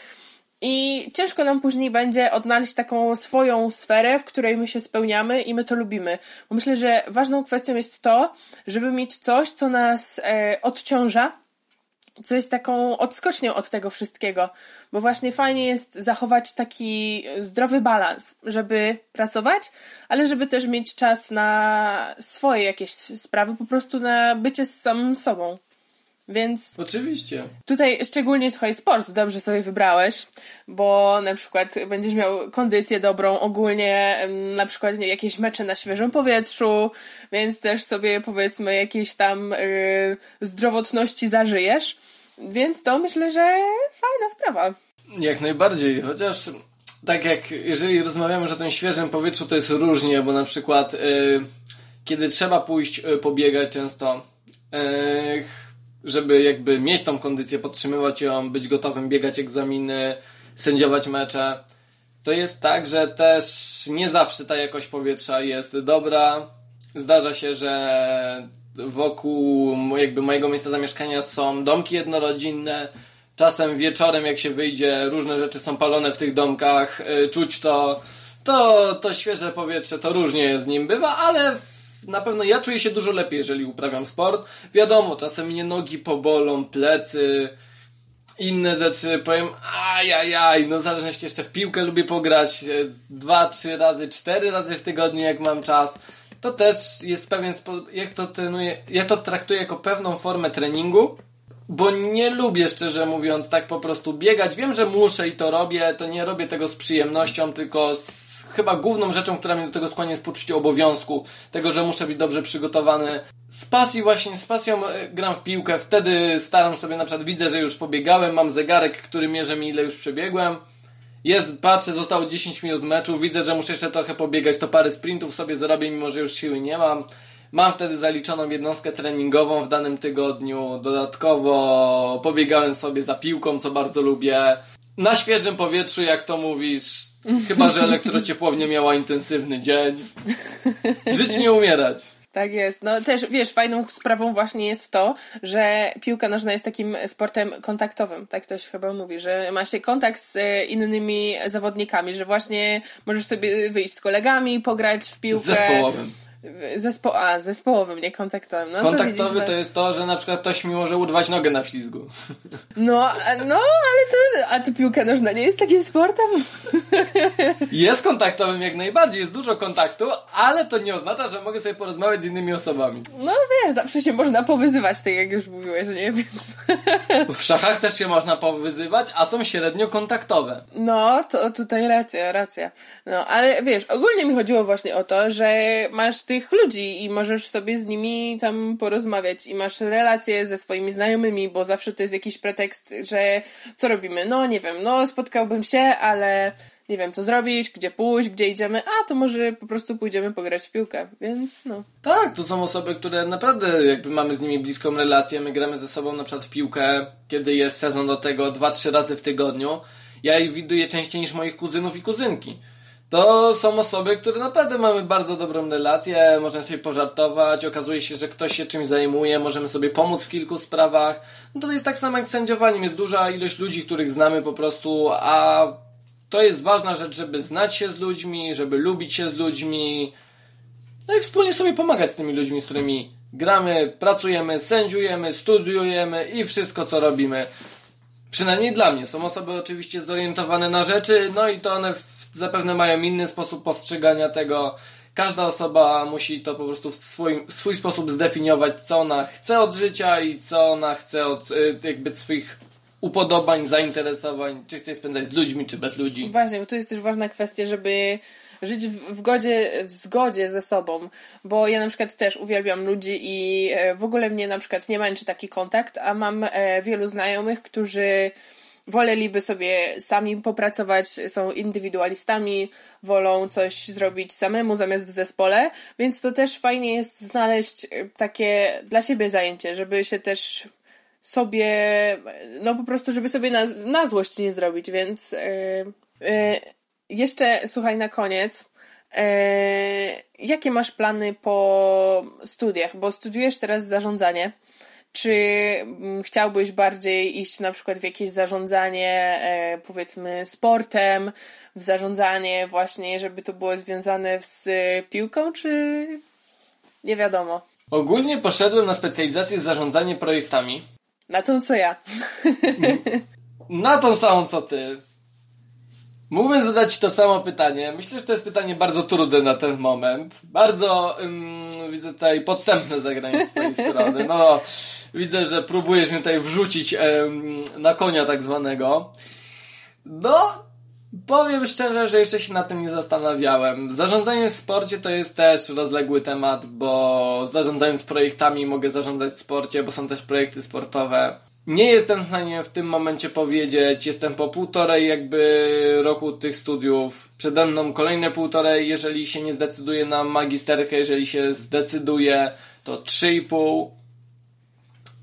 [SPEAKER 1] I ciężko nam później będzie odnaleźć taką swoją sferę, w której my się spełniamy i my to lubimy. Bo myślę, że ważną kwestią jest to, żeby mieć coś, co nas e, odciąża, co jest taką odskocznią od tego wszystkiego, bo właśnie fajnie jest zachować taki zdrowy balans, żeby pracować, ale żeby też mieć czas na swoje jakieś sprawy, po prostu na bycie z samym sobą. Więc.
[SPEAKER 2] Oczywiście.
[SPEAKER 1] Tutaj szczególnie słuchaj, sport dobrze sobie wybrałeś, bo na przykład będziesz miał kondycję dobrą, ogólnie na przykład jakieś mecze na świeżym powietrzu, więc też sobie powiedzmy jakieś tam yy, zdrowotności zażyjesz. Więc to myślę, że fajna sprawa.
[SPEAKER 2] Jak najbardziej, chociaż tak jak jeżeli rozmawiamy o tym świeżym powietrzu, to jest różnie, bo na przykład yy, kiedy trzeba pójść yy, pobiegać często, yy, żeby jakby mieć tą kondycję, podtrzymywać ją, być gotowym, biegać egzaminy, sędziować mecze, to jest tak, że też nie zawsze ta jakość powietrza jest dobra. Zdarza się, że wokół jakby mojego miejsca zamieszkania są domki jednorodzinne. Czasem wieczorem, jak się wyjdzie, różne rzeczy są palone w tych domkach, y, czuć to, to, to świeże powietrze, to różnie z nim bywa, ale na pewno ja czuję się dużo lepiej, jeżeli uprawiam sport. Wiadomo, czasem mnie nogi pobolą, plecy, inne rzeczy, powiem ajajaj, no w zależności jeszcze w piłkę lubię pograć e, dwa, trzy razy, cztery razy w tygodniu, jak mam czas. To też jest pewien sposób, jak to trenuję, ja to traktuję jako pewną formę treningu, bo nie lubię, szczerze mówiąc, tak po prostu biegać. Wiem, że muszę i to robię, to nie robię tego z przyjemnością, tylko z chyba główną rzeczą, która mnie do tego skłania jest poczucie obowiązku, tego, że muszę być dobrze przygotowany. Z pasji właśnie, z pasją e, gram w piłkę, wtedy staram sobie, na przykład widzę, że już pobiegałem, mam zegarek, który mierzy mi ile już przebiegłem. Jest, patrzę, zostało 10 minut meczu, widzę, że muszę jeszcze trochę pobiegać, to parę sprintów sobie zrobię, mimo że już siły nie mam. Mam wtedy zaliczoną jednostkę treningową w danym tygodniu. Dodatkowo pobiegałem sobie za piłką, co bardzo lubię. Na świeżym powietrzu, jak to mówisz, chyba że elektrociepłownia miała intensywny dzień. Żyć nie umierać.
[SPEAKER 1] Tak jest. No też, wiesz, fajną sprawą właśnie jest to, że piłka nożna jest takim sportem kontaktowym, tak ktoś chyba mówi, że ma się kontakt z e, innymi zawodnikami, że właśnie możesz sobie wyjść z kolegami, pograć w piłkę.
[SPEAKER 2] Zespołowym.
[SPEAKER 1] Zespo a, zespołowym, nie kontaktowym. No,
[SPEAKER 2] Kontaktowy widzisz, to jest to, że na przykład ktoś mi może urwać nogę na ślizgu.
[SPEAKER 1] No, no, ale to, a to piłka nożna nie jest takim sportem?
[SPEAKER 2] Jest kontaktowym jak najbardziej, jest dużo kontaktu, ale to nie oznacza, że mogę sobie porozmawiać z innymi osobami.
[SPEAKER 1] No wiesz, zawsze się można powyzywać, tak jak już mówiłeś, nie? Więc...
[SPEAKER 2] W szachach też się można powyzywać, a są średnio kontaktowe.
[SPEAKER 1] No, to tutaj racja, racja. No, ale wiesz, ogólnie mi chodziło właśnie o to, że masz ty tych ludzi i możesz sobie z nimi tam porozmawiać i masz relacje ze swoimi znajomymi, bo zawsze to jest jakiś pretekst, że co robimy? No nie wiem, no spotkałbym się, ale nie wiem co zrobić, gdzie pójść, gdzie idziemy, a to może po prostu pójdziemy pograć w piłkę, więc no.
[SPEAKER 2] Tak, to są osoby, które naprawdę jakby mamy z nimi bliską relację, my gramy ze sobą na przykład w piłkę, kiedy jest sezon do tego, dwa, trzy razy w tygodniu. Ja ich widuję częściej niż moich kuzynów i kuzynki to są osoby, które naprawdę mamy bardzo dobrą relację, możemy sobie pożartować, okazuje się, że ktoś się czymś zajmuje, możemy sobie pomóc w kilku sprawach. No to jest tak samo jak sędziowaniem, jest duża ilość ludzi, których znamy po prostu, a to jest ważna rzecz, żeby znać się z ludźmi, żeby lubić się z ludźmi, no i wspólnie sobie pomagać z tymi ludźmi, z którymi gramy, pracujemy, sędziujemy, studiujemy i wszystko co robimy. Przynajmniej dla mnie. Są osoby oczywiście zorientowane na rzeczy, no i to one zapewne mają inny sposób postrzegania tego. Każda osoba musi to po prostu w swoim, swój sposób zdefiniować, co ona chce od życia i co ona chce od y, jakby swoich upodobań, zainteresowań, czy chce spędzać z ludźmi, czy bez ludzi.
[SPEAKER 1] Właśnie, bo tu jest też ważna kwestia, żeby żyć w, godzie, w zgodzie ze sobą, bo ja na przykład też uwielbiam ludzi i e, w ogóle mnie na przykład nie męczy taki kontakt, a mam e, wielu znajomych, którzy woleliby sobie sami popracować, są indywidualistami, wolą coś zrobić samemu zamiast w zespole, więc to też fajnie jest znaleźć e, takie dla siebie zajęcie, żeby się też sobie, no po prostu, żeby sobie na, na złość nie zrobić, więc yy, yy, jeszcze słuchaj na koniec. E, jakie masz plany po studiach? Bo studiujesz teraz zarządzanie. Czy mm, chciałbyś bardziej iść na przykład w jakieś zarządzanie, e, powiedzmy, sportem, w zarządzanie właśnie, żeby to było związane z piłką, czy nie wiadomo?
[SPEAKER 2] Ogólnie poszedłem na specjalizację zarządzanie projektami.
[SPEAKER 1] Na tą co ja.
[SPEAKER 2] na tą samą co ty. Mógłbym zadać to samo pytanie. Myślę, że to jest pytanie bardzo trudne na ten moment. Bardzo ym, widzę tutaj podstępne zagranie z twojej strony. No, widzę, że próbujesz mnie tutaj wrzucić ym, na konia tak zwanego. No, powiem szczerze, że jeszcze się nad tym nie zastanawiałem. Zarządzanie w sporcie to jest też rozległy temat, bo zarządzając projektami mogę zarządzać w sporcie, bo są też projekty sportowe. Nie jestem w stanie w tym momencie powiedzieć, jestem po półtorej jakby roku tych studiów, przede mną kolejne półtorej, jeżeli się nie zdecyduje na magisterkę, jeżeli się zdecyduje, to trzy i pół.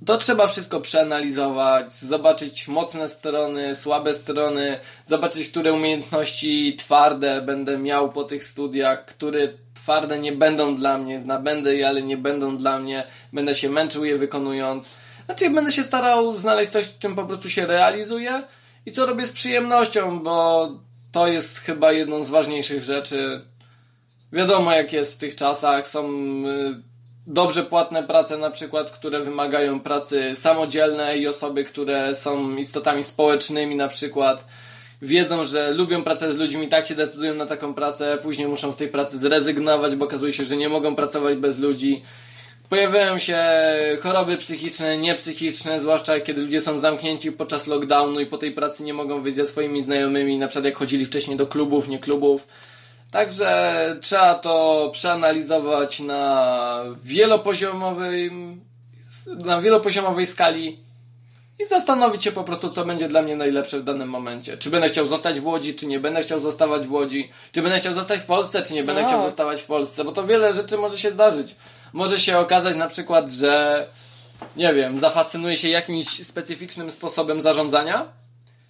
[SPEAKER 2] To trzeba wszystko przeanalizować, zobaczyć mocne strony, słabe strony, zobaczyć, które umiejętności twarde będę miał po tych studiach, które twarde nie będą dla mnie, nabędę je, ale nie będą dla mnie, będę się męczył je wykonując znaczy, będę się starał znaleźć coś, w czym po prostu się realizuję i co robię z przyjemnością, bo to jest chyba jedną z ważniejszych rzeczy. Wiadomo, jak jest w tych czasach. Są y, dobrze płatne prace, na przykład, które wymagają pracy samodzielnej i osoby, które są istotami społecznymi, na przykład wiedzą, że lubią pracę z ludźmi, tak się decydują na taką pracę, później muszą z tej pracy zrezygnować, bo okazuje się, że nie mogą pracować bez ludzi pojawiają się choroby psychiczne, niepsychiczne, zwłaszcza kiedy ludzie są zamknięci podczas lockdownu i po tej pracy nie mogą wyjść ze swoimi znajomymi, na przykład jak chodzili wcześniej do klubów, nie klubów. Także trzeba to przeanalizować na wielopoziomowej, na wielopoziomowej skali i zastanowić się po prostu, co będzie dla mnie najlepsze w danym momencie. Czy będę chciał zostać w Łodzi, czy nie będę chciał zostawać w Łodzi, czy będę chciał zostać w Polsce, czy nie będę no. chciał zostawać w Polsce, bo to wiele rzeczy może się zdarzyć może się okazać na przykład, że nie wiem, zafascynuje się jakimś specyficznym sposobem zarządzania,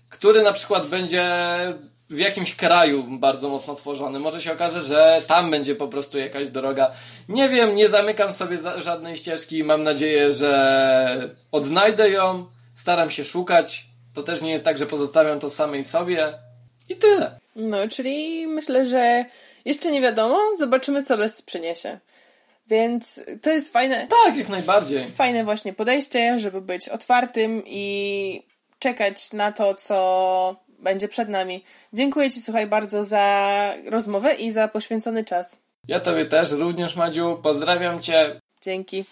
[SPEAKER 2] który na przykład będzie w jakimś kraju bardzo mocno tworzony. Może się okaże, że tam będzie po prostu jakaś droga. Nie wiem, nie zamykam sobie żadnej ścieżki. Mam nadzieję, że odnajdę ją. Staram się szukać. To też nie jest tak, że pozostawiam to samej sobie. I tyle.
[SPEAKER 1] No, czyli myślę, że jeszcze nie wiadomo. Zobaczymy, co los przyniesie. Więc to jest fajne.
[SPEAKER 2] Tak, jak najbardziej.
[SPEAKER 1] Fajne właśnie podejście, żeby być otwartym i czekać na to, co będzie przed nami. Dziękuję Ci, słuchaj, bardzo za rozmowę i za poświęcony czas.
[SPEAKER 2] Ja Tobie też, również Madziu. Pozdrawiam Cię.
[SPEAKER 1] Dzięki.